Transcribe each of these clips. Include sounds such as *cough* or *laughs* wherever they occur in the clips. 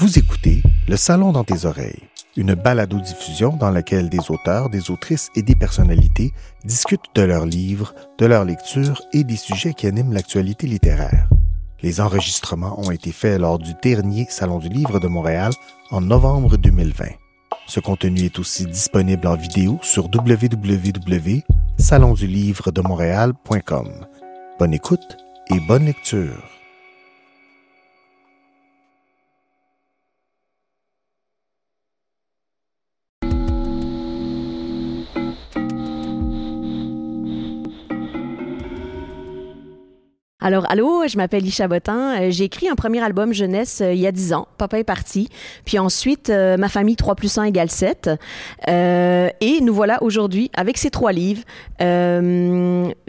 Vous écoutez Le Salon dans tes oreilles, une balado-diffusion dans laquelle des auteurs, des autrices et des personnalités discutent de leurs livres, de leurs lectures et des sujets qui animent l'actualité littéraire. Les enregistrements ont été faits lors du dernier Salon du Livre de Montréal en novembre 2020. Ce contenu est aussi disponible en vidéo sur www.salondulivredemontréal.com. Bonne écoute et bonne lecture. Alors, allô, je m'appelle Isha Botin. Euh, J'ai écrit un premier album jeunesse euh, il y a 10 ans. Papa est parti. Puis ensuite, euh, ma famille 3 plus 1 égale 7. Euh, et nous voilà aujourd'hui avec ces trois livres.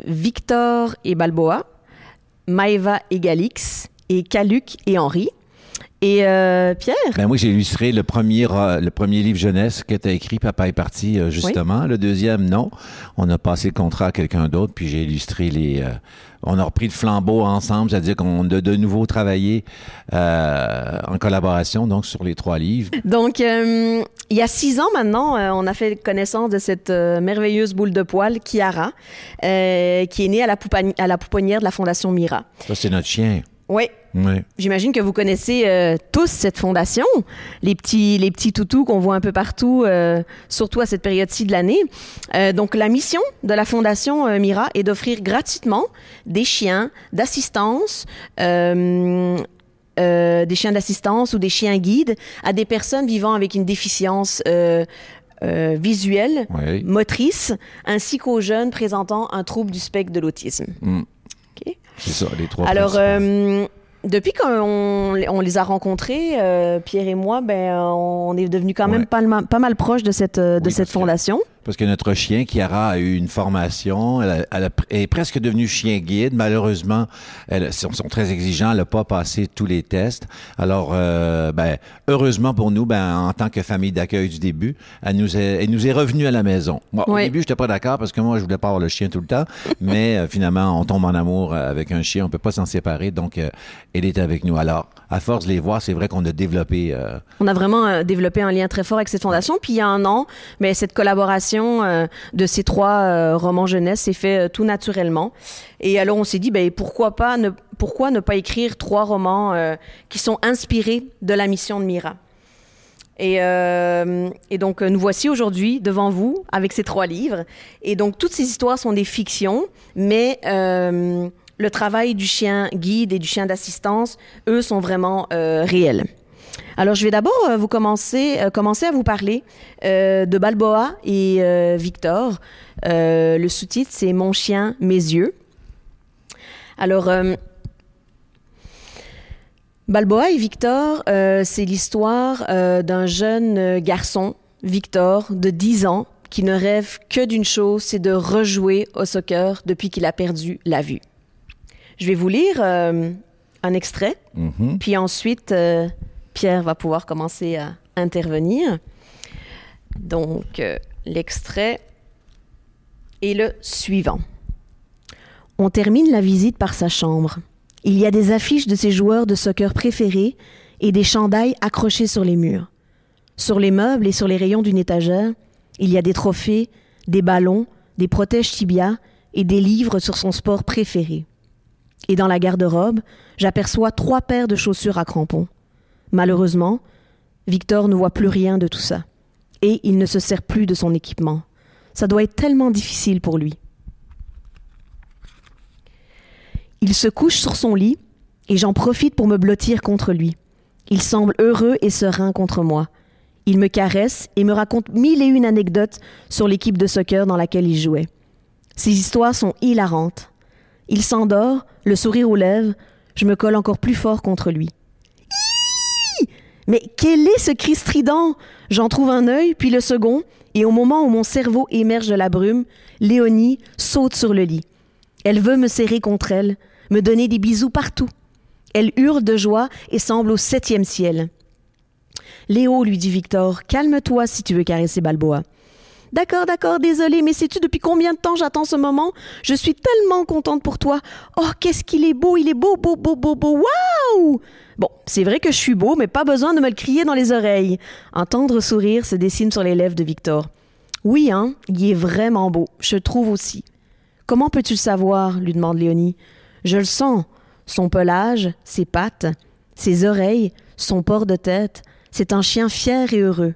Victor et Balboa, Maeva et Galix, et Caluc et Henri. Et euh, Pierre, Ben moi, j'ai illustré le premier, le premier livre jeunesse que tu as écrit, Papa est parti, euh, justement. Le deuxième, non. On a passé le contrat à quelqu'un d'autre, puis j'ai illustré les... euh, on a repris le flambeau ensemble, c'est-à-dire qu'on a de nouveau travaillé euh, en collaboration, donc, sur les trois livres. donc, euh, il y a six ans maintenant, on a fait connaissance de cette merveilleuse boule de poil, Kiara, euh, qui est née à la, à la pouponnière de la Fondation Mira. Ça, c'est notre chien. Oui, Oui. J'imagine que vous connaissez euh, tous cette fondation, les petits, les petits toutous qu'on voit un peu partout, euh, surtout à cette période-ci de l'année. Euh, donc, la mission de la fondation Mira est d'offrir gratuitement des chiens d'assistance. des chiens d'assistance ou des chiens guides à des personnes vivant avec une déficience euh, visuelle, Oui. motrice, ainsi qu'aux jeunes présentant un trouble du spectre de l'autisme. Mm. C'est ça, les trois Alors, euh, depuis qu'on on les a rencontrés, euh, Pierre et moi, ben, on est devenus quand même Ouais. pas, mal- pas mal proches de cette, euh, de Oui, cette parce que- fondation. Parce que notre chien, Chiara, a eu une formation. Elle, a- elle a- elle est presque devenue chien guide. Malheureusement, elles sont, sont très exigeants. Elle n'a pas passé tous les tests. Alors, euh, ben, heureusement pour nous, ben, en tant que famille d'accueil du début, elle nous est, elle nous est revenue à la maison. Moi, Au début, je n'étais pas d'accord parce que moi, je voulais pas avoir le chien tout le temps. *laughs* mais euh, finalement, on tombe en amour euh, avec un chien. On peut pas s'en séparer. Donc, euh, elle est avec nous. Alors, à force de les voir, c'est vrai qu'on a développé... On a vraiment développé un lien très fort avec cette fondation. Puis il y a un an, mais cette collaboration euh, de ces trois euh, romans jeunesse s'est fait euh, tout naturellement. Et alors on s'est dit, ben, pourquoi, pas ne, pourquoi ne pas écrire trois romans qui sont inspirés de la mission de Mira? Et, donc, nous voici aujourd'hui devant vous avec ces trois livres. Et donc, toutes ces histoires sont des fictions, mais le travail du chien guide et du chien d'assistance, eux, sont vraiment réels. Alors, je vais d'abord euh, vous commencer, euh, commencer à vous parler euh, de Balboa et euh, Victor. Le sous-titre, c'est Mon chien, mes yeux. Alors, Balboa et Victor, c'est l'histoire d'un jeune garçon, Victor, de 10 ans, qui ne rêve que d'une chose, c'est de rejouer au soccer depuis qu'il a perdu la vue. Je vais vous lire un extrait, mhm. puis ensuite, Pierre va pouvoir commencer à intervenir. Donc, euh, l'extrait est le suivant. On termine la visite par sa chambre. Il y a des affiches de ses joueurs de soccer préférés et des chandails accrochés sur les murs. Sur les meubles et sur les rayons d'une étagère, il y a des trophées, des ballons, des protèges tibia et des livres sur son sport préféré. Et dans la garde-robe, j'aperçois trois paires de chaussures à crampons. Malheureusement, Victor ne voit plus rien de tout ça. Et il ne se sert plus de son équipement. Ça doit être tellement difficile pour lui. Il se couche sur son lit et j'en profite pour me blottir contre lui. Il semble heureux et serein contre moi. Il me caresse et me raconte mille et une anecdotes sur l'équipe de soccer dans laquelle il jouait. Ces histoires sont hilarantes. Il s'endort, le sourire aux lèvres, je me colle encore plus fort contre lui. Mais quel est ce cri strident J'en trouve un œil, puis le second, et au moment où mon cerveau émerge de la brume, Léonie saute sur le lit. Elle veut me serrer contre elle, me donner des bisous partout. Elle hurle de joie et semble au septième ciel. Léo, lui dit Victor, calme-toi si tu veux caresser Balboa. D'accord, d'accord, désolé, mais sais-tu depuis combien de temps j'attends ce moment? Je suis tellement contente pour toi. Oh, qu'est-ce qu'il est beau, il est beau, beau, beau, beau, beau. Waouh Bon, c'est vrai que je suis beau, mais pas besoin de me le crier dans les oreilles. Un tendre sourire se dessine sur les lèvres de Victor. Oui, hein, il est vraiment beau, je trouve aussi. Comment peux-tu le savoir? lui demande Léonie. Je le sens. Son pelage, ses pattes, ses oreilles, son port de tête. C'est un chien fier et heureux.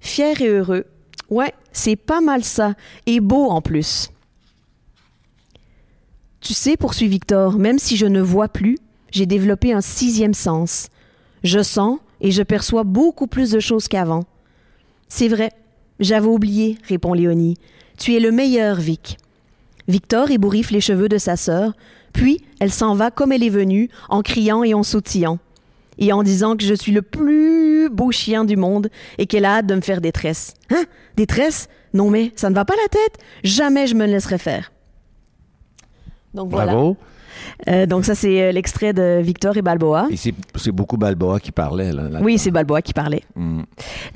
Fier et heureux. Ouais, c'est pas mal ça. Et beau en plus. Tu sais, poursuit Victor, même si je ne vois plus, j'ai développé un sixième sens. Je sens et je perçois beaucoup plus de choses qu'avant. C'est vrai, j'avais oublié, répond Léonie. Tu es le meilleur, Vic. Victor ébouriffe les cheveux de sa sœur, puis elle s'en va comme elle est venue, en criant et en sautillant, et en disant que je suis le plus beau chien du monde et qu'elle a hâte de me faire des tresses. Hein? Des tresses? Non mais, ça ne va pas la tête? Jamais je me laisserai faire. Donc voilà. Bravo. Euh, donc ça, c'est euh, l'extrait de Victor et Balboa. Et c'est beaucoup Balboa qui parlait. Là, là. Oui, c'est Balboa qui parlait. Mm.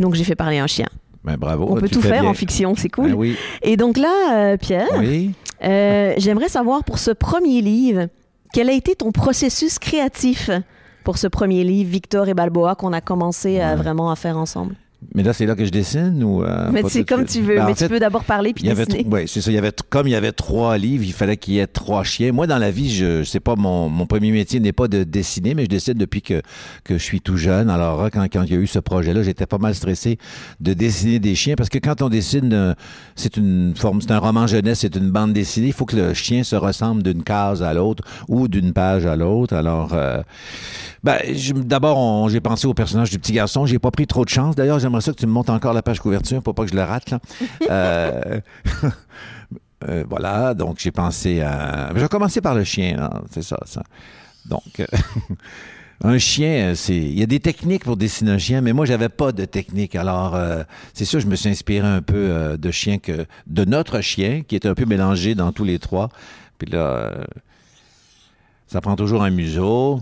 Donc j'ai fait parler un chien. Ben, bravo. On peut tout faire bien. en fiction, c'est cool. Ben oui. Et donc là, euh, Pierre, Oui. euh, j'aimerais savoir pour ce premier livre, quel a été ton processus créatif pour ce premier livre, Victor et Balboa, qu'on a commencé à Ouais. vraiment à faire ensemble? Mais là, c'est là que je dessine ou. euh, Mais c'est comme tu veux, Ben, en mais fait, tu peux d'abord parler puis dessiner. oui, c'est ça. Il y avait, comme il y avait trois livres, il fallait qu'il y ait trois chiens. Moi, dans la vie, je, sais pas, mon, mon premier métier n'est pas de dessiner, mais je dessine depuis que, que je suis tout jeune. Alors, là, quand, quand il y a eu ce projet-là, j'étais pas mal stressé de dessiner des chiens parce que quand on dessine, euh, c'est une forme, c'est un roman jeunesse, c'est une bande dessinée. Il faut que le chien se ressemble d'une case à l'autre ou d'une page à l'autre. Alors, euh, ben, d'abord, j'ai pensé au personnage du petit garçon. J'ai pas pris trop de chance. D'ailleurs, j'aimerais ça que tu me montes encore la page couverture pour pas que je le rate. Là. *laughs* Euh, *laughs* euh, voilà, donc j'ai pensé à. Je vais commencer par le chien, c'est ça, ça. Donc, euh, *laughs* un chien, c'est. Il y a des techniques pour dessiner un chien, mais moi, j'avais pas de technique. Alors, euh, c'est sûr, je me suis inspiré un peu euh, de chien que. de notre chien, qui est un peu mélangé dans tous les trois. Puis là, euh, ça prend toujours un museau.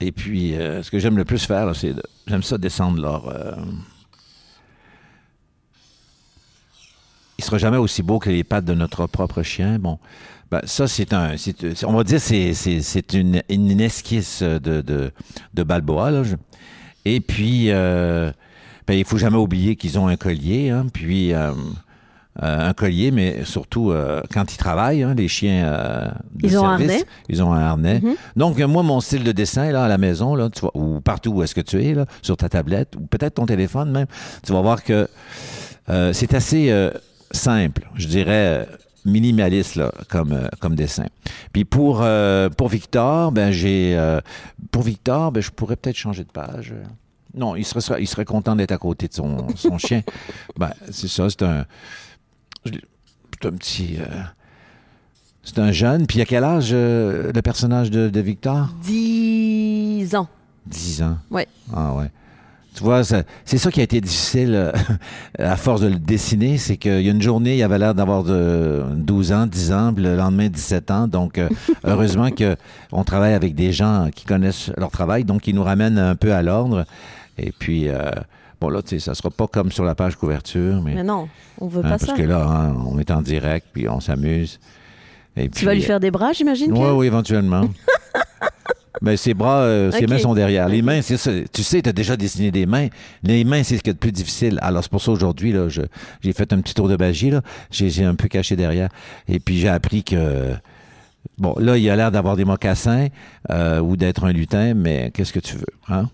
Et puis, euh, ce que j'aime le plus faire, c'est. J'aime ça descendre leur. euh, il sera jamais aussi beau que les pattes de notre propre chien. Bon, ben, ça c'est un, on va dire c'est c'est une, une esquisse de de, de Balboa là. Et puis euh, ben, il faut jamais oublier qu'ils ont un collier, hein, puis euh, un collier, mais surtout euh, quand ils travaillent, hein, les chiens euh, de Ils ont un service, harnais. ils ont un harnais. Mhm. Donc euh, moi mon style de dessin là à la maison là, tu vois, ou partout où est-ce que tu es là, sur ta tablette ou peut-être ton téléphone même, tu vas voir que euh, c'est assez euh, simple, je dirais euh, minimaliste là, comme, euh, comme dessin. Puis pour, euh, pour Victor, ben j'ai euh, pour Victor, ben je pourrais peut-être changer de page. Non, il serait, il serait content d'être à côté de son, son *laughs* chien. Ben, c'est ça, c'est un. C'est un petit. euh, c'est un jeune. Puis à quel âge euh, le personnage de, de Victor? 10 ans. 10 ans. Ouais. Ah ouais. Tu vois, c'est ça qui a été difficile euh, *laughs* à force de le dessiner, c'est qu'il y a une journée, il avait l'air d'avoir de 12 ans, 10 ans, puis le lendemain 17 ans. Donc, euh, *laughs* heureusement que on travaille avec des gens qui connaissent leur travail, donc ils nous ramènent un peu à l'ordre. Et puis, euh, bon là, tu sais, ça sera pas comme sur la page couverture, mais, Mais non, on veut hein, pas parce ça. que là, hein, on est en direct, puis on s'amuse. Et Tu vas lui faire des bras, j'imagine, oui, oui, éventuellement. *laughs* Mais ses bras, euh, ses mains sont derrière. Les mains, c'est ça. Tu sais, tu as déjà dessiné des mains. Les mains, c'est ce qui est le plus difficile. Alors, c'est pour ça aujourd'hui, là, je- j'ai fait un petit tour de magie, là. J'ai j'ai un peu caché derrière. Et puis, j'ai appris que. Bon, là, il a l'air d'avoir des mocassins euh, ou d'être un lutin, mais qu'est-ce que tu veux, hein?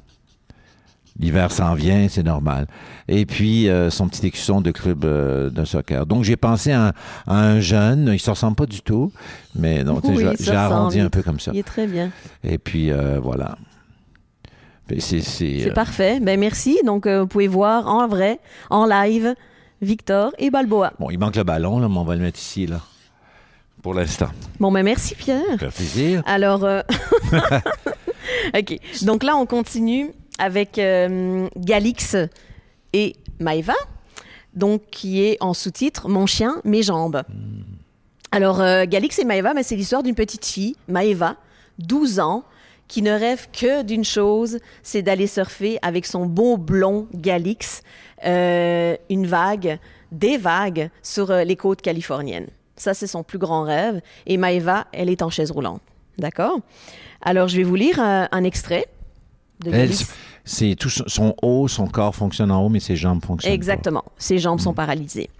L'hiver s'en vient, c'est normal. Et puis, euh, son petit écusson de club euh, de soccer. Donc, j'ai pensé à, un- à un jeune. Il ne se ressemble pas du tout, mais non, Oui, j'ai- arrondi un peu comme ça. Il est très bien. Et puis, euh, voilà. C'est parfait. Ben merci. Donc, vous pouvez voir en vrai, en live, Victor et Balboa. Bon, il manque le ballon, là, mais on va le mettre ici, là. Pour l'instant. Bon, ben merci, Pierre. Fait plaisir. Alors, euh, *laughs* *laughs* OK. Donc là, on continue avec euh, Galix et Maëva, donc qui est en sous-titre Mon chien, mes jambes. Alors, euh, Galix et Maëva, ben, c'est l'histoire d'une petite fille, Maëva, 12 ans, qui ne rêve que d'une chose, c'est d'aller surfer avec son beau blond Galix, euh, une vague, des vagues sur les côtes californiennes. Ça, c'est son plus grand rêve. Et Maëva, elle est en chaise roulante. D'accord? Alors, je vais vous lire un, extrait de Galice. C'est tout son- haut, son corps fonctionne en haut, mais ses jambes fonctionnent pas. Exactement. Ses jambes sont paralysées.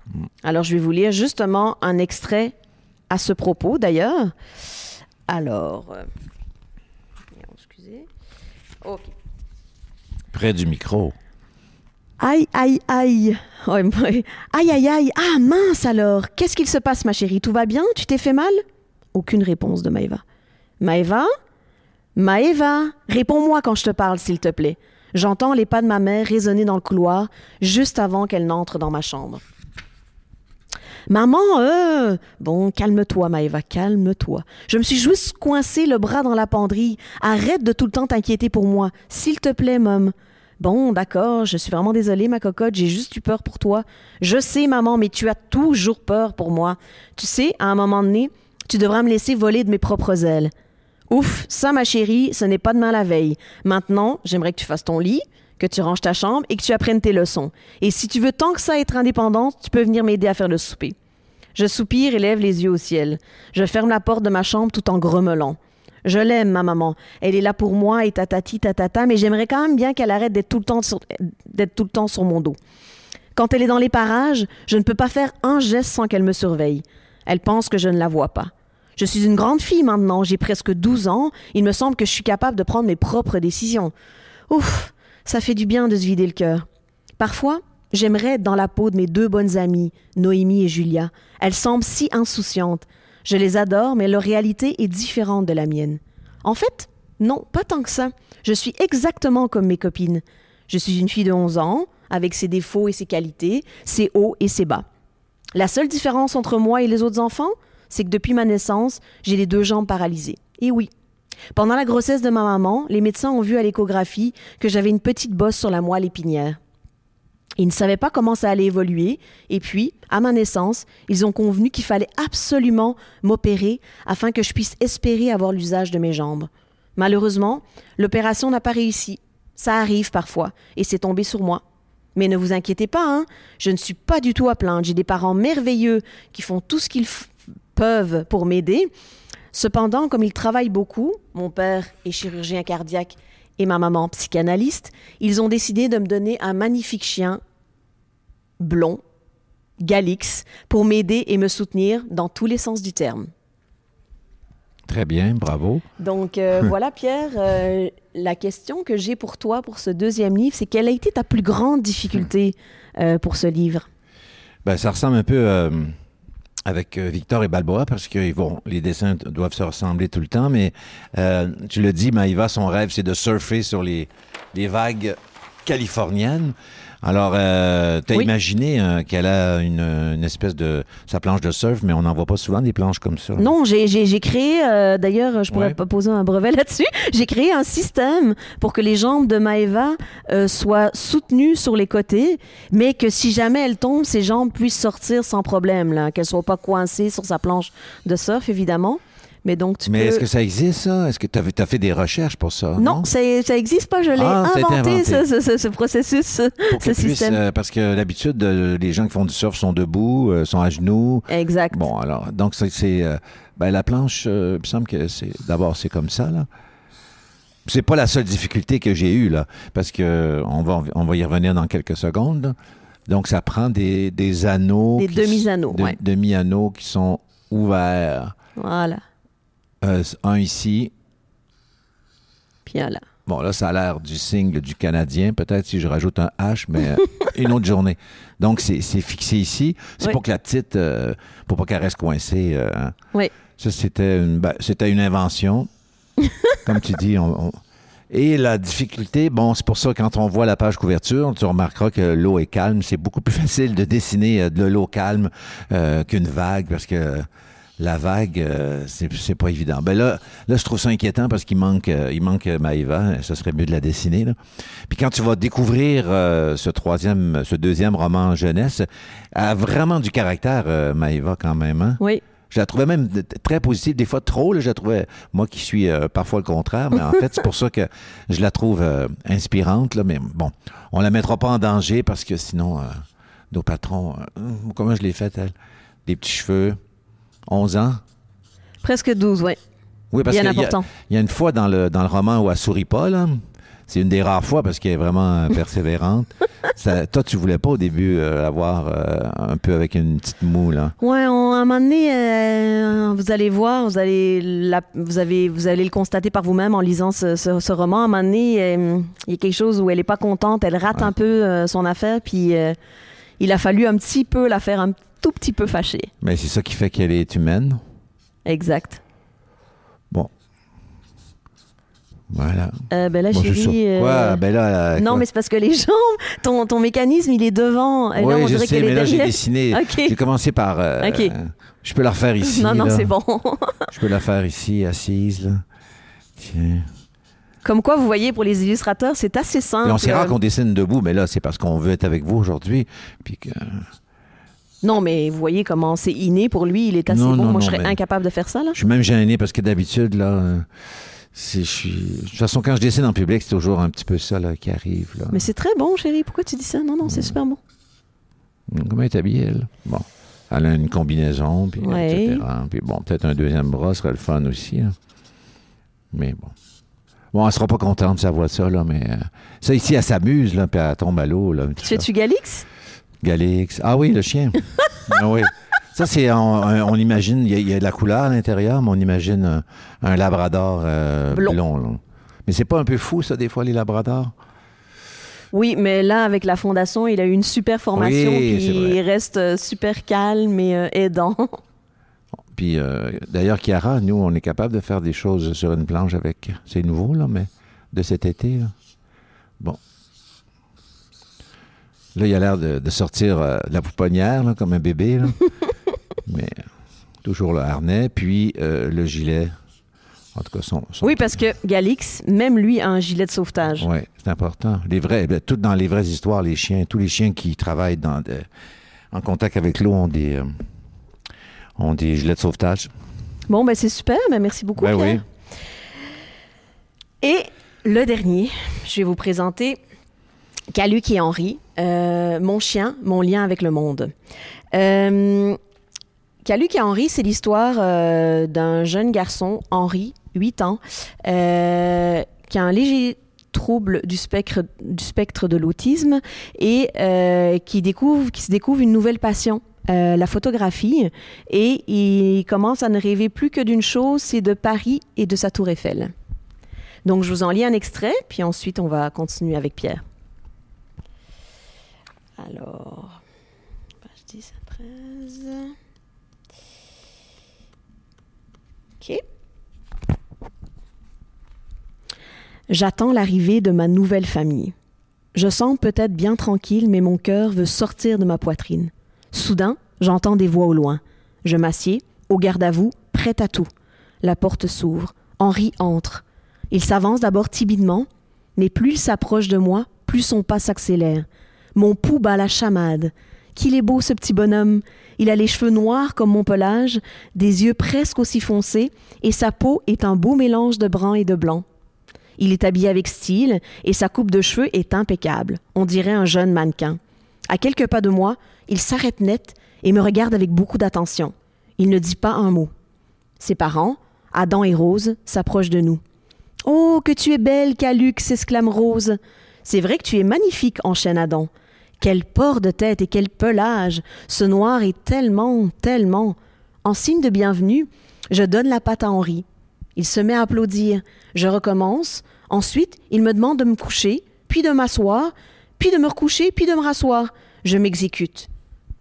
Alors, je vais vous lire justement un extrait à ce propos, d'ailleurs. Alors, euh, excusez. OK. Près du micro. Aïe, aïe, aïe. Ouais. Aïe, aïe, aïe. Ah, mince alors. Qu'est-ce qu'il se passe, ma chérie? Tout va bien? Tu t'es fait mal? Aucune réponse de Maëva. Maëva? Maëva Réponds-moi quand je te parle, s'il te plaît. J'entends les pas de ma mère résonner dans le couloir juste avant qu'elle n'entre dans ma chambre. Maman, euh... Bon, calme-toi, Maëva, calme-toi. Je me suis juste coincé le bras dans la penderie. Arrête de tout le temps t'inquiéter pour moi. S'il te plaît, Mom. Bon, d'accord, je suis vraiment désolée, ma cocotte, j'ai juste eu peur pour toi. Je sais, maman, mais tu as toujours peur pour moi. Tu sais, à un moment donné, tu devras me laisser voler de mes propres ailes. Ouf, ça, ma chérie, ce n'est pas demain la veille. Maintenant, j'aimerais que tu fasses ton lit, que tu ranges ta chambre et que tu apprennes tes leçons. Et si tu veux tant que ça être indépendante, tu peux venir m'aider à faire le souper. Je soupire et lève les yeux au ciel. Je ferme la porte de ma chambre tout en grommelant. Je l'aime, ma maman. Elle est là pour moi et tatati tatata, mais j'aimerais quand même bien qu'elle arrête d'être tout, le temps sur- d'être tout le temps sur mon dos. Quand elle est dans les parages, je ne peux pas faire un geste sans qu'elle me surveille. Elle pense que je ne la vois pas. Je suis une grande fille maintenant, j'ai presque 12 ans, il me semble que je suis capable de prendre mes propres décisions. Ouf, ça fait du bien de se vider le cœur. Parfois, j'aimerais être dans la peau de mes deux bonnes amies, Noémie et Julia. Elles semblent si insouciantes. Je les adore, mais leur réalité est différente de la mienne. En fait, non, pas tant que ça. Je suis exactement comme mes copines. Je suis une fille de 11 ans, avec ses défauts et ses qualités, ses hauts et ses bas. La seule différence entre moi et les autres enfants, c'est que depuis ma naissance, j'ai les deux jambes paralysées. Et oui. Pendant la grossesse de ma maman, les médecins ont vu à l'échographie que j'avais une petite bosse sur la moelle épinière. Ils ne savaient pas comment ça allait évoluer, et puis, à ma naissance, ils ont convenu qu'il fallait absolument m'opérer afin que je puisse espérer avoir l'usage de mes jambes. Malheureusement, l'opération n'a pas réussi. Ça arrive parfois, et c'est tombé sur moi. Mais ne vous inquiétez pas, hein, je ne suis pas du tout à plaindre. J'ai des parents merveilleux qui font tout ce qu'ils f- peuvent pour m'aider. Cependant, comme ils travaillent beaucoup, mon père est chirurgien cardiaque et ma maman psychanalyste, ils ont décidé de me donner un magnifique chien blond, Galix, pour m'aider et me soutenir dans tous les sens du terme. Très bien, bravo. Donc euh, *laughs* voilà, Pierre, euh, la question que j'ai pour toi pour ce deuxième livre, c'est quelle a été ta plus grande difficulté euh, pour ce livre? Ben, ça ressemble un peu avec euh, Victor et Balboa parce que vont, les dessins doivent se ressembler tout le temps, mais euh, tu le dis, Maïva, son rêve, c'est de surfer sur les, les vagues californiennes. Alors, euh, t'as Oui. imaginé euh, qu'elle a une, une espèce de sa planche de surf, mais on n'en voit pas souvent des planches comme ça. Non, j'ai- j'ai j'ai créé, euh, d'ailleurs, je pourrais Ouais. pas poser un brevet *laughs* là-dessus, j'ai créé un système pour que les jambes de Maëva euh, soient soutenues sur les côtés, mais que si jamais elle tombe, ses jambes puissent sortir sans problème, là, qu'elles soient pas coincées sur sa planche de surf, évidemment. Mais donc, tu Mais peux... est-ce que ça existe, ça? Est-ce que tu as, fait des recherches pour ça? Non, ça ça existe pas, je l'ai Ah, inventé, inventé. ce, ce- ce- ce processus, ce, Pour ce qu'elle puisse, système. euh, parce que d'habitude, euh, les gens qui font du surf sont debout, euh, sont à genoux. Exact. Bon, alors, donc, c'est- ben, la planche, il me semble que c'est. D'abord, c'est comme ça, là. C'est pas la seule difficulté que j'ai eue, là, parce que on va, on va y revenir dans quelques secondes. là. Donc, ça prend des, des anneaux. Des demi-anneaux, de-. Demi-anneaux qui sont ouverts. Voilà. Euh, un ici. Puis là. Bon, là, ça a l'air du signe du Canadien. Peut-être si je rajoute un H, mais euh, une autre journée. Donc, c'est c'est fixé ici. C'est Oui. pour que la petite, euh, pour pas qu'elle reste coincée. euh, hein. Oui. Ça, c'était une, ben, c'était une invention. *laughs* Comme tu dis, on- on- Et la difficulté, bon, c'est pour ça, quand on voit la page couverture, tu remarqueras que l'eau est calme. C'est beaucoup plus *laughs* facile de dessiner de l'eau calme euh, qu'une vague, parce que la vague, euh, c'est pas évident. Ben là, là, je trouve ça inquiétant parce qu'il manque, euh, il manque euh, Maëva. Ça serait mieux de la dessiner. Là. Puis quand tu vas découvrir euh, ce troisième, ce deuxième roman jeunesse, elle a vraiment du caractère, Maëva, quand même. Hein? Oui. Je la trouvais même très positive, des fois trop. Là, je la trouvais, moi qui suis euh, parfois le contraire, mais en *laughs* fait, c'est pour ça que je la trouve euh, inspirante. Là, mais bon, on la mettra pas en danger parce que sinon, euh, nos patrons, comment je l'ai faite, elle? Des petits cheveux, 11 ans? Presque 12, oui. Oui, parce bien qu'il y a- important. Il y a une fois dans le, dans le roman où elle sourit pas, là. C'est une des rares fois parce qu'elle est vraiment euh, *laughs* persévérante. Ça- toi, tu voulais pas au début euh, avoir euh, un peu avec une petite moue, là. Ouais, on- à un moment donné, euh, vous allez voir, vous allez, la- vous, avez, vous allez le constater par vous-même en lisant ce, ce- ce roman. À un moment donné, il y a quelque chose où elle est pas contente, elle rate Ouais. un peu son affaire, puis il a fallu un petit peu la faire un tout petit peu fâchée. Mais c'est ça qui fait qu'elle est humaine. Exact. Voilà. Euh, ben là, Bon, chérie. euh, Quoi? Ben là, euh, non, quoi? mais c'est parce que les jambes, ton, ton mécanisme, il est devant. Et là, Oui, on je dirait sais, mais est là, j'ai dessiné. *laughs* Ok. J'ai commencé par... euh, euh, je peux la refaire ici, non, non, là. c'est bon. Je peux la faire ici, assise, là. Tiens. Comme quoi, vous voyez, pour les illustrateurs, c'est assez simple. Et on c'est rare Euh, qu'on dessine debout, mais là, c'est parce qu'on veut être avec vous aujourd'hui. Puis que... Non, mais vous voyez comment c'est inné pour lui, il est assez Non, bon. non, Moi, non, je serais incapable de faire ça, là. Je suis même gêné parce que d'habitude, là, euh, c'est, je suis... De toute façon, quand je dessine en public, c'est toujours un petit peu ça là, qui arrive. Là. Mais c'est très bon, chérie. Pourquoi tu dis ça? Non, non, c'est super bon. Comment elle est habillée, elle? Bon. Elle a une combinaison, puis Ouais. etc. Puis bon, peut-être un deuxième bras serait le fun aussi. là. Mais bon. Bon, elle sera pas contente, ça voit ça, là, mais... euh, ça, ici, elle s'amuse, là, puis elle tombe à l'eau, là. Tu fais-tu Galix? Galix. Ah oui, le chien. *laughs* ah oui. Ça, c'est, on, on imagine, il y, a- il y a de la couleur à l'intérieur, mais on imagine un, un labrador euh, Blond. Mais c'est pas un peu fou, ça, des fois, les labradors? Oui, mais là, avec la fondation, il a eu une super formation, Oui, puis il reste euh, super calme et euh, aidant. Puis, euh, d'ailleurs, Chiara, nous, on est capable de faire des choses sur une planche avec... C'est nouveau, là, mais de cet été, là. Bon. Là, il a l'air de, de sortir euh, de la pouponnière, là, comme un bébé, là. *laughs* mais toujours le harnais, puis euh, le gilet. En tout cas, son... son- Oui, parce que Galix, même lui, a un gilet de sauvetage. Oui, c'est important. Les vrais, ben, tout dans les vraies histoires, les chiens, tous les chiens qui travaillent dans en contact avec l'eau ont des, euh, ont des gilets de sauvetage. Bon, ben c'est super. Ben, merci beaucoup, Ben Pierre. oui. Et le dernier, je vais vous présenter Caluc et Henri, euh, mon chien, mon lien avec le monde. Euh, Caluc et Henri, c'est l'histoire euh, d'un jeune garçon, Henri, 8 ans, qui a un léger trouble du spectre, de l'autisme et qui, découvre, se découvre une nouvelle passion, la photographie. Et il commence à ne rêver plus que d'une chose, c'est de Paris et de sa tour Eiffel. Donc, je vous en lis un extrait, puis ensuite, on va continuer avec Pierre. Alors, page 10 à 13. OK. J'attends l'arrivée de ma nouvelle famille. Je sens peut-être bien tranquille, mais mon cœur veut sortir de ma poitrine. Soudain, j'entends des voix au loin. Je m'assieds, au garde à vous, prête à tout. La porte s'ouvre. Henri entre. Il s'avance d'abord timidement, mais plus il s'approche de moi, plus son pas s'accélère. Mon pouls bat la chamade. Qu'il est beau ce petit bonhomme. Il a les cheveux noirs comme mon pelage, des yeux presque aussi foncés, et sa peau est un beau mélange de brun et de blanc. Il est habillé avec style, et sa coupe de cheveux est impeccable. On dirait un jeune mannequin. À quelques pas de moi, il s'arrête net et me regarde avec beaucoup d'attention. Il ne dit pas un mot. Ses parents, Adam et Rose, s'approchent de nous. Oh, que tu es belle, Caluc s'exclame Rose. C'est vrai que tu es magnifique, enchaîne Adam. Quel port de tête et quel pelage. Ce noir est tellement, tellement. En signe de bienvenue, je donne la patte à Henri. Il se met à applaudir. Je recommence. Ensuite, il me demande de me coucher, puis de m'asseoir, puis de me recoucher, puis de me rasseoir. Je m'exécute.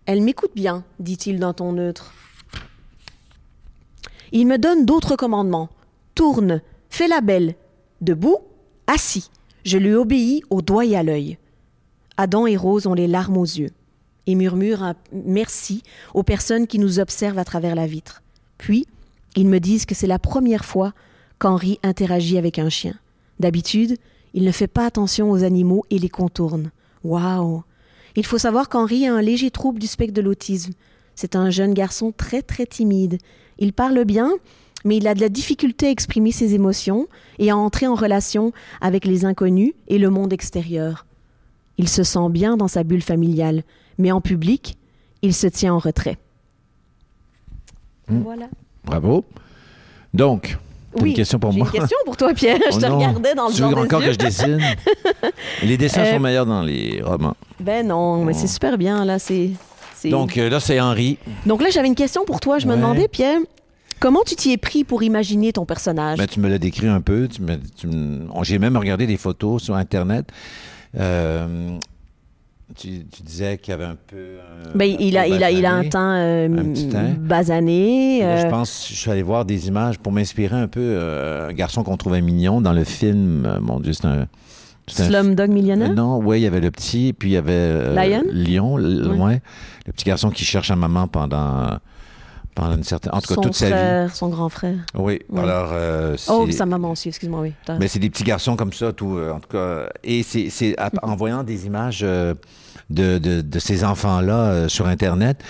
Elle m'écoute bien, dit-il d'un ton neutre. Il me donne d'autres commandements. Tourne, fais la belle. Debout, assis. Je lui obéis au doigt et à l'œil. Adam et Rose ont les larmes aux yeux et murmurent un merci aux personnes qui nous observent à travers la vitre. Puis, ils me disent que c'est la première fois qu'Henri interagit avec un chien. D'habitude, il ne fait pas attention aux animaux et les contourne. Waouh Il faut savoir qu'Henri a un léger trouble du spectre de l'autisme. C'est un jeune garçon très très timide. Il parle bien, mais il a de la difficulté à exprimer ses émotions et à entrer en relation avec les inconnus et le monde extérieur. Il se sent bien dans sa bulle familiale, mais en public, il se tient en retrait. Hmm. Voilà. Bravo. Donc, une question pour moi? une question pour toi, Pierre. *laughs* je Oh te non. regardais dans le Tu veux blanc des encore yeux. que je dessine? *laughs* les dessins Euh, sont meilleurs dans les romans. Ben non, mais c'est super bien, là. C'est... Donc euh, là, c'est Henri. Donc là, j'avais une question pour toi. Je me demandais, Pierre, comment tu t'y es pris pour imaginer ton personnage? Ben, tu me l'as décrit un peu. Tu me- tu me- on- J'ai même regardé des photos sur Internet. Euh, tu, tu disais qu'il y avait un peu. un- Ben, il, a, il, a, il a un teint, euh, Un basané. Là, euh, je pense, je suis allé voir des images pour m'inspirer un peu. euh, un garçon qu'on trouvait mignon dans le film. euh, mon Dieu, c'est un. Slumdog Millionnaire? Non, oui, il y avait le petit, puis il y avait Lion? Lion, l- Ouais. ouais. Le petit garçon qui cherche sa maman pendant, pendant une certaine. En tout cas, son toute sa vie. frère, son grand frère. Oui, alors. euh, Oh, sa maman aussi, excuse-moi, oui. Mais c'est des petits garçons comme ça, tout, euh, en tout cas. Et c'est en voyant des images euh, de, de, de ces enfants-là euh, sur Internet,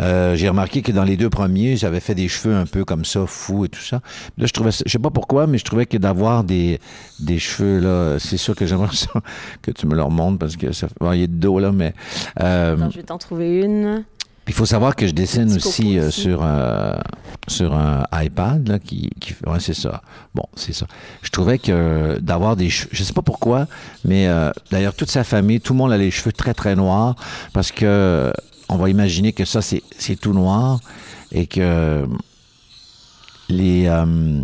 j'ai remarqué que dans les deux premiers, j'avais fait des cheveux un peu comme ça, fous et tout ça. Là, je trouvais, je sais pas pourquoi, mais je trouvais que d'avoir des, des cheveux, là, c'est sûr que j'aimerais ça, *laughs* que tu me leur montres parce que ça fait, bon, il y a de dos, là, mais. Attends, je vais t'en trouver une. Il faut savoir que je dessine aussi euh, sur, euh, sur un iPad, là, qui, qui ouais, c'est ça. Bon, c'est ça. Je trouvais que d'avoir des cheveux, je sais pas pourquoi, mais euh, d'ailleurs, toute sa famille, tout le monde a les cheveux très, très noirs, parce que on va imaginer que ça, c'est, c'est tout noir, et que les, euh,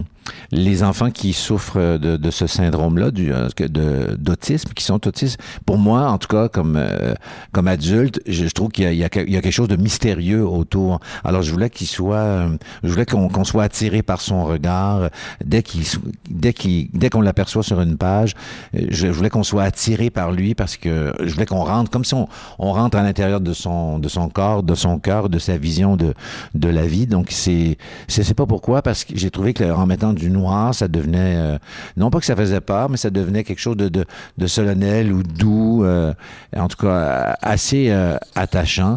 les enfants qui souffrent de, de ce syndrome-là, euh, d'autisme, qui sont autistes, pour moi, en tout cas, comme, euh, comme adulte, je, je trouve qu'il y y, y a quelque chose de mystérieux autour. Alors, je voulais qu'il soit, euh, je voulais qu'on qu'on soit attiré par son regard dès qu'il, dès qu'il, dès qu'on l'aperçoit sur une page. euh, Je, je voulais qu'on soit attiré par lui parce que je voulais qu'on rentre comme si on, on rentre à l'intérieur de son, de son corps, de son cœur, de sa vision de, de la vie. Donc, c'est, c'est, c'est pas pourquoi, parce que j'ai trouvé que en mettant du noir, ça devenait, euh, non pas que ça faisait peur, mais ça devenait quelque chose de, de, de solennel ou doux, euh, en tout cas assez euh, attachant.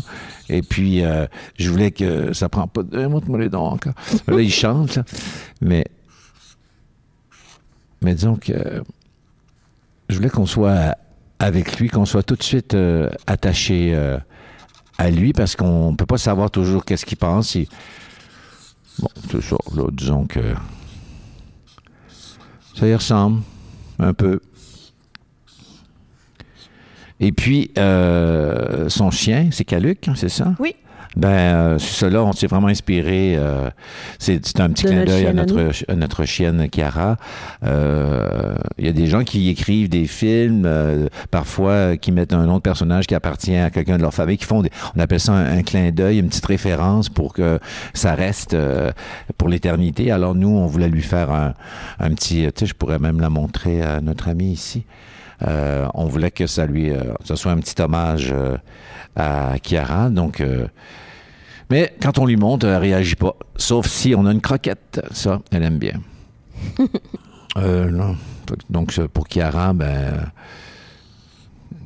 Et puis, je voulais que ça prend pas. de- Montre-moi les dents encore. *laughs* Là, il chante, là. mais mais disons que je voulais qu'on soit avec lui, qu'on soit tout de suite euh, attaché euh, à lui, parce qu'on peut pas savoir toujours qu'est-ce qu'il pense. Et- Bon, c'est ça. Là, disons que ça y ressemble un peu. Et puis, euh, son chien, c'est Caluc, hein, c'est ça? Oui. Ben, euh, c'est ça là, on s'est vraiment inspiré. euh, c'est c'est un petit De clin d'œil à notre, à notre chienne Chiara. Euh, Il y a des gens qui écrivent des films, euh, parfois euh, qui mettent un autre personnage qui appartient à quelqu'un de leur famille, qui font des, on appelle ça un, un clin d'œil, une petite référence pour que ça reste euh, pour l'éternité. Alors nous, on voulait lui faire un, un petit, tu sais, je pourrais même la montrer à notre ami ici. Euh, on voulait que ça lui, euh, ça soit un petit hommage euh, à Chiara. Donc, euh, mais quand on lui montre, elle réagit pas. Sauf si on a une croquette. Ça, elle aime bien. *laughs* Euh, non. Donc, pour Chiara, ben.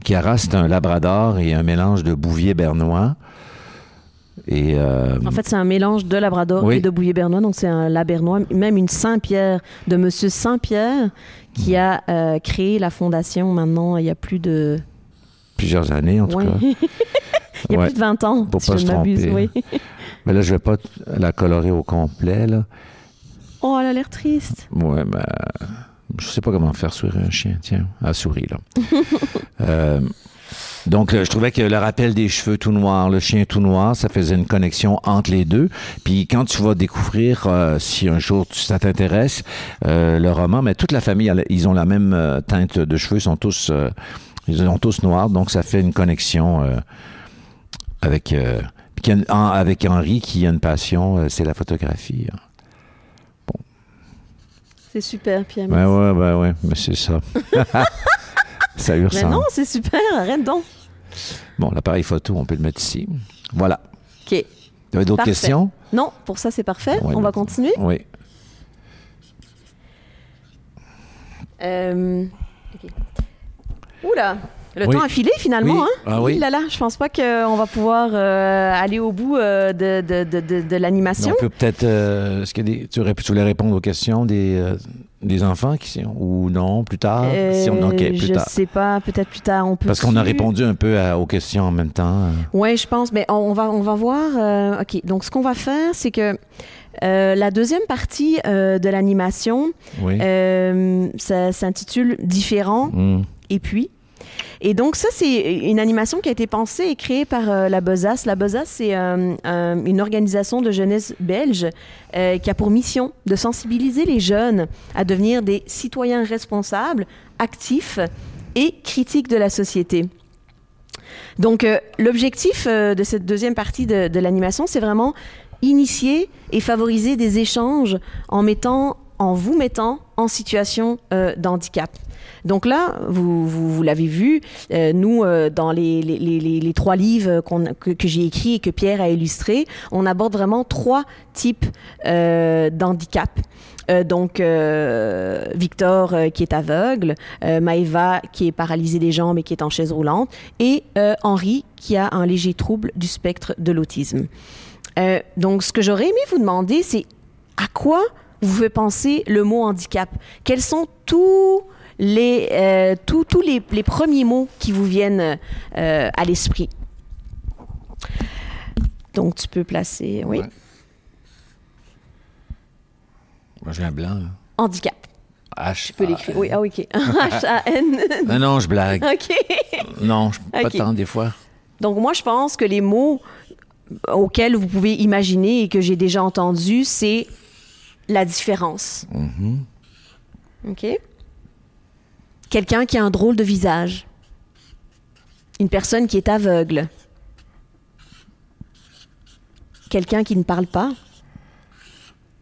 Chiara, c'est un labrador et un mélange de bouvier bernois. Et. euh, En fait, c'est un mélange de Labrador Oui. et de Bouvier Bernois. Donc, c'est un Labernois, même une Saint-Pierre de Monsieur Saint-Pierre qui a euh, créé la fondation maintenant il y a plus de. plusieurs années, en tout Ouais. cas. *laughs* il y a Ouais. plus de 20 ans, Pour si pas je ne m'abuse. Oui. *laughs* Mais là, je vais pas la colorer au complet, là. Oh, elle a l'air triste. Ouais, ben, je sais pas comment faire sourire un chien. Tiens, elle sourit, là. *laughs* Euh, donc, euh, je trouvais que le rappel des cheveux tout noirs, le chien tout noir, ça faisait une connexion entre les deux. Puis quand tu vas découvrir, euh, si un jour tu- ça t'intéresse, euh, le roman, mais toute la famille, ils ont la même teinte de cheveux, ils sont tous, euh, ils sont tous noirs, donc ça fait une connexion avec, avec Henri qui a une passion, c'est la photographie. hein. C'est super, Pierre. Merci. ouais, ouais, ouais, mais c'est ça. *laughs* ça lui Mais non, c'est super. Arrête donc. Bon, l'appareil photo, on peut le mettre ici. Voilà. OK. Tu avais d'autres questions? Non, pour ça, c'est parfait. Ouais, On va continuer. Oui. Euh. Oula, le Oui. temps a filé finalement. Oui. Hein? Ah oui. Là, là, je pense pas qu'on va pouvoir euh, aller au bout euh, de, de, de, de, l'animation. On peut peut-être. euh, est-ce que des, tu, aurais, tu voulais répondre aux questions des, des enfants qui ou non, plus tard? Si on, ok, Euh, plus je tard? sais pas, peut-être plus tard. On peut Parce qu'on a répondu un peu à- aux questions en même temps. Oui, je pense. Mais on, on va, on va voir. OK. Donc, ce qu'on va faire, c'est que Euh, la deuxième partie euh, de l'animation Oui. euh, ça s'intitule Différent Mm. et puis. Et donc ça, c'est une animation qui a été pensée et créée par euh, la Besace. La Besace, c'est euh, une organisation de jeunesse belge euh, qui a pour mission de sensibiliser les jeunes à devenir des citoyens responsables, actifs et critiques de la société. Donc l'objectif de cette deuxième partie de, de l'animation, c'est vraiment initier et favoriser des échanges en mettant, en vous mettant en situation euh, d'handicap. Donc là, vous, l'avez vu, euh, nous, euh, dans les, trois livres que, que j'ai écrits et que Pierre a illustrés, on aborde vraiment trois types d'handicap. Donc, Victor qui est aveugle, Maëva qui est paralysée des jambes et qui est en chaise roulante, et Henri qui a un léger trouble du spectre de l'autisme. Donc, ce que j'aurais aimé vous demander, c'est à quoi vous fait penser le mot handicap Quels sont tous les, euh, tous, tous les, les premiers mots qui vous viennent euh, à l'esprit? Donc, tu peux placer, oui, Ouais. Moi, j'ai un blanc. là. handicap. H. Tu peux l'écrire. Oui, ah, ok. *laughs* H-A-N. Non, non, je blague. *laughs* ok. Non, je, pas Ok. tant des fois. Donc moi, je pense que les mots auxquels vous pouvez imaginer et que j'ai déjà entendus, c'est la différence. Mhm. OK? Quelqu'un qui a un drôle de visage. Une personne qui est aveugle. Quelqu'un qui ne parle pas.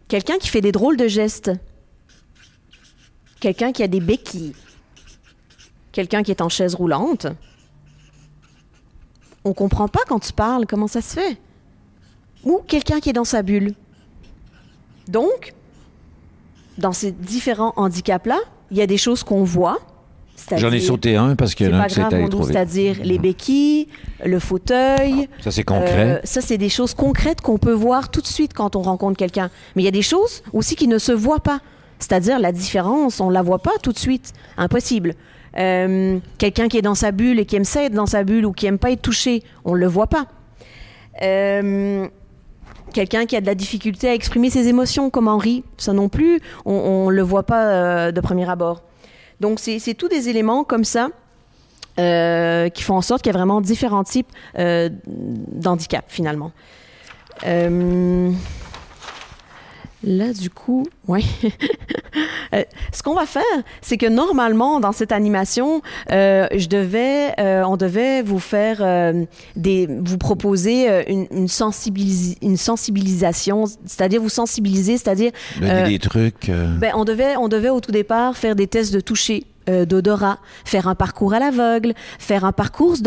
Quelqu'un qui fait des drôles de gestes. Quelqu'un qui a des béquilles. Quelqu'un qui est en chaise roulante. On comprend pas quand tu parles comment ça se fait? Ou quelqu'un qui est dans sa bulle. Donc, dans ces différents handicaps-là, il y a des choses qu'on voit. J'en ai sauté un parce qu'il y en a un c'est-à-dire les béquilles, le fauteuil. Ça, c'est concret. Euh, ça, c'est des choses concrètes qu'on peut voir tout de suite quand on rencontre quelqu'un. Mais il y a des choses aussi qui ne se voient pas. C'est-à-dire la différence, on la voit pas tout de suite. Impossible. Euh, quelqu'un qui est dans sa bulle et qui aime ça être dans sa bulle ou qui aime pas être touché, on le voit pas. Euh, quelqu'un qui a de la difficulté à exprimer ses émotions, comme Henri, ça non plus, on, on le voit pas euh, de premier abord. Donc c'est c'est tous des éléments comme ça euh, qui font en sorte qu'il y a vraiment différents types euh, d'handicap finalement. Là, du coup, ouais. *laughs* Euh, ce qu'on va faire, c'est que normalement dans cette animation, euh, je devais, euh, on devait vous faire des, vous proposer une, une, sensibilis- une sensibilisation, c'est-à-dire vous sensibiliser, c'est-à-dire des trucs. ben, on devait, on devait au tout départ faire des tests de toucher, euh, d'odorat, faire un parcours à l'aveugle, faire un parcours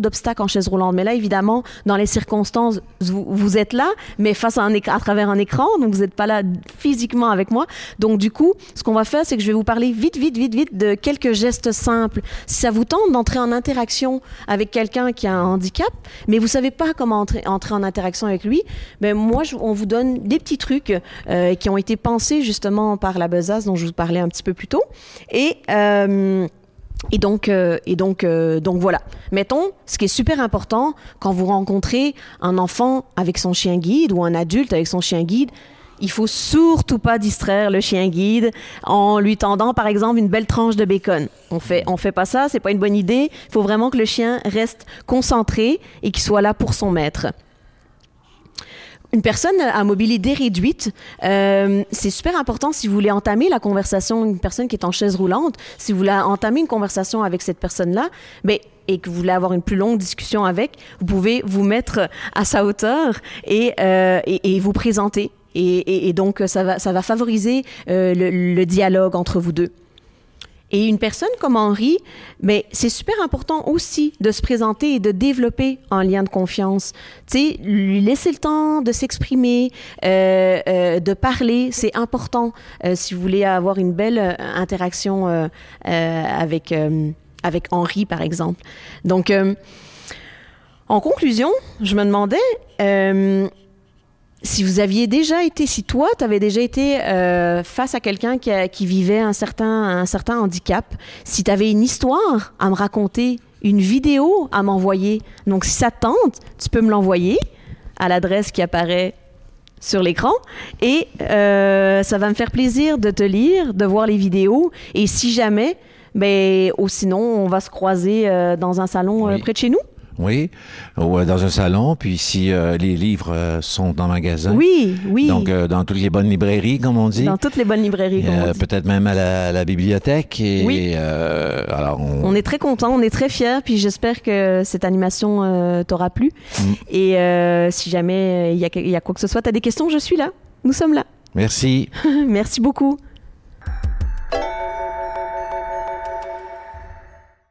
d'obstacles en chaise roulante. Mais là, évidemment, dans les circonstances, vous, êtes là, mais face à un à travers un écran, donc vous n'êtes pas là physiquement avec moi. Donc du coup, ce qu'on va faire, c'est que je vais vous parler vite, vite, vite, vite de quelques gestes simples. Si ça vous tente d'entrer en interaction avec quelqu'un qui a un handicap, mais vous savez pas comment entrer, entrer en interaction avec lui, ben moi, on vous donne des petits trucs euh, qui ont été pensés justement par la besace dont je vous parlais un petit peu plus tôt. Et et donc, euh, et donc, euh, donc voilà. Mettons, ce qui est super important quand vous rencontrez un enfant avec son chien guide ou un adulte avec son chien guide, il faut surtout pas distraire le chien guide en lui tendant, par exemple, une belle tranche de bacon. On fait, on fait pas ça, c'est pas une bonne idée. Il faut vraiment que le chien reste concentré et qu'il soit là pour son maître. Une personne à mobilité réduite, euh, c'est super important si vous voulez entamer la conversation, une personne qui est en chaise roulante, si vous voulez entamer une conversation avec cette personne-là, ben, et que vous voulez avoir une plus longue discussion avec, vous pouvez vous mettre à sa hauteur et, euh, et, et vous présenter. Et, et- donc, ça va, ça va favoriser euh, le, le dialogue entre vous deux. Et une personne comme Henri, mais c'est super important aussi de se présenter et de développer un lien de confiance. Tu sais, lui laisser le temps de s'exprimer, euh, euh, de parler, c'est important euh, si vous voulez avoir une belle euh, interaction euh, euh, avec, avec Henri, par exemple. Donc, en conclusion, je me demandais... si vous aviez déjà été, si toi, tu avais déjà été euh, face à quelqu'un qui, qui vivait un certain, un certain handicap, si tu avais une histoire à me raconter, une vidéo à m'envoyer, donc si ça te tente, tu peux me l'envoyer à l'adresse qui apparaît sur l'écran et euh, ça va me faire plaisir de te lire, de voir les vidéos et si jamais, ben, ou sinon on va se croiser euh, dans un salon euh, Oui. près de chez nous. Oui, ou euh, dans un salon, puis si euh, les livres euh, sont en magasin. Oui, oui. Donc, euh, dans toutes les bonnes librairies, comme on dit. dans toutes les bonnes librairies. comme on dit. Peut-être même à la, à la bibliothèque. Et, Oui. alors, on, On est très content, on est très fiers, puis j'espère que cette animation t'aura plu. Mm. Et si jamais il y, y a quoi que ce soit, tu as des questions, je suis là. Nous sommes là. Merci. *laughs* Merci beaucoup.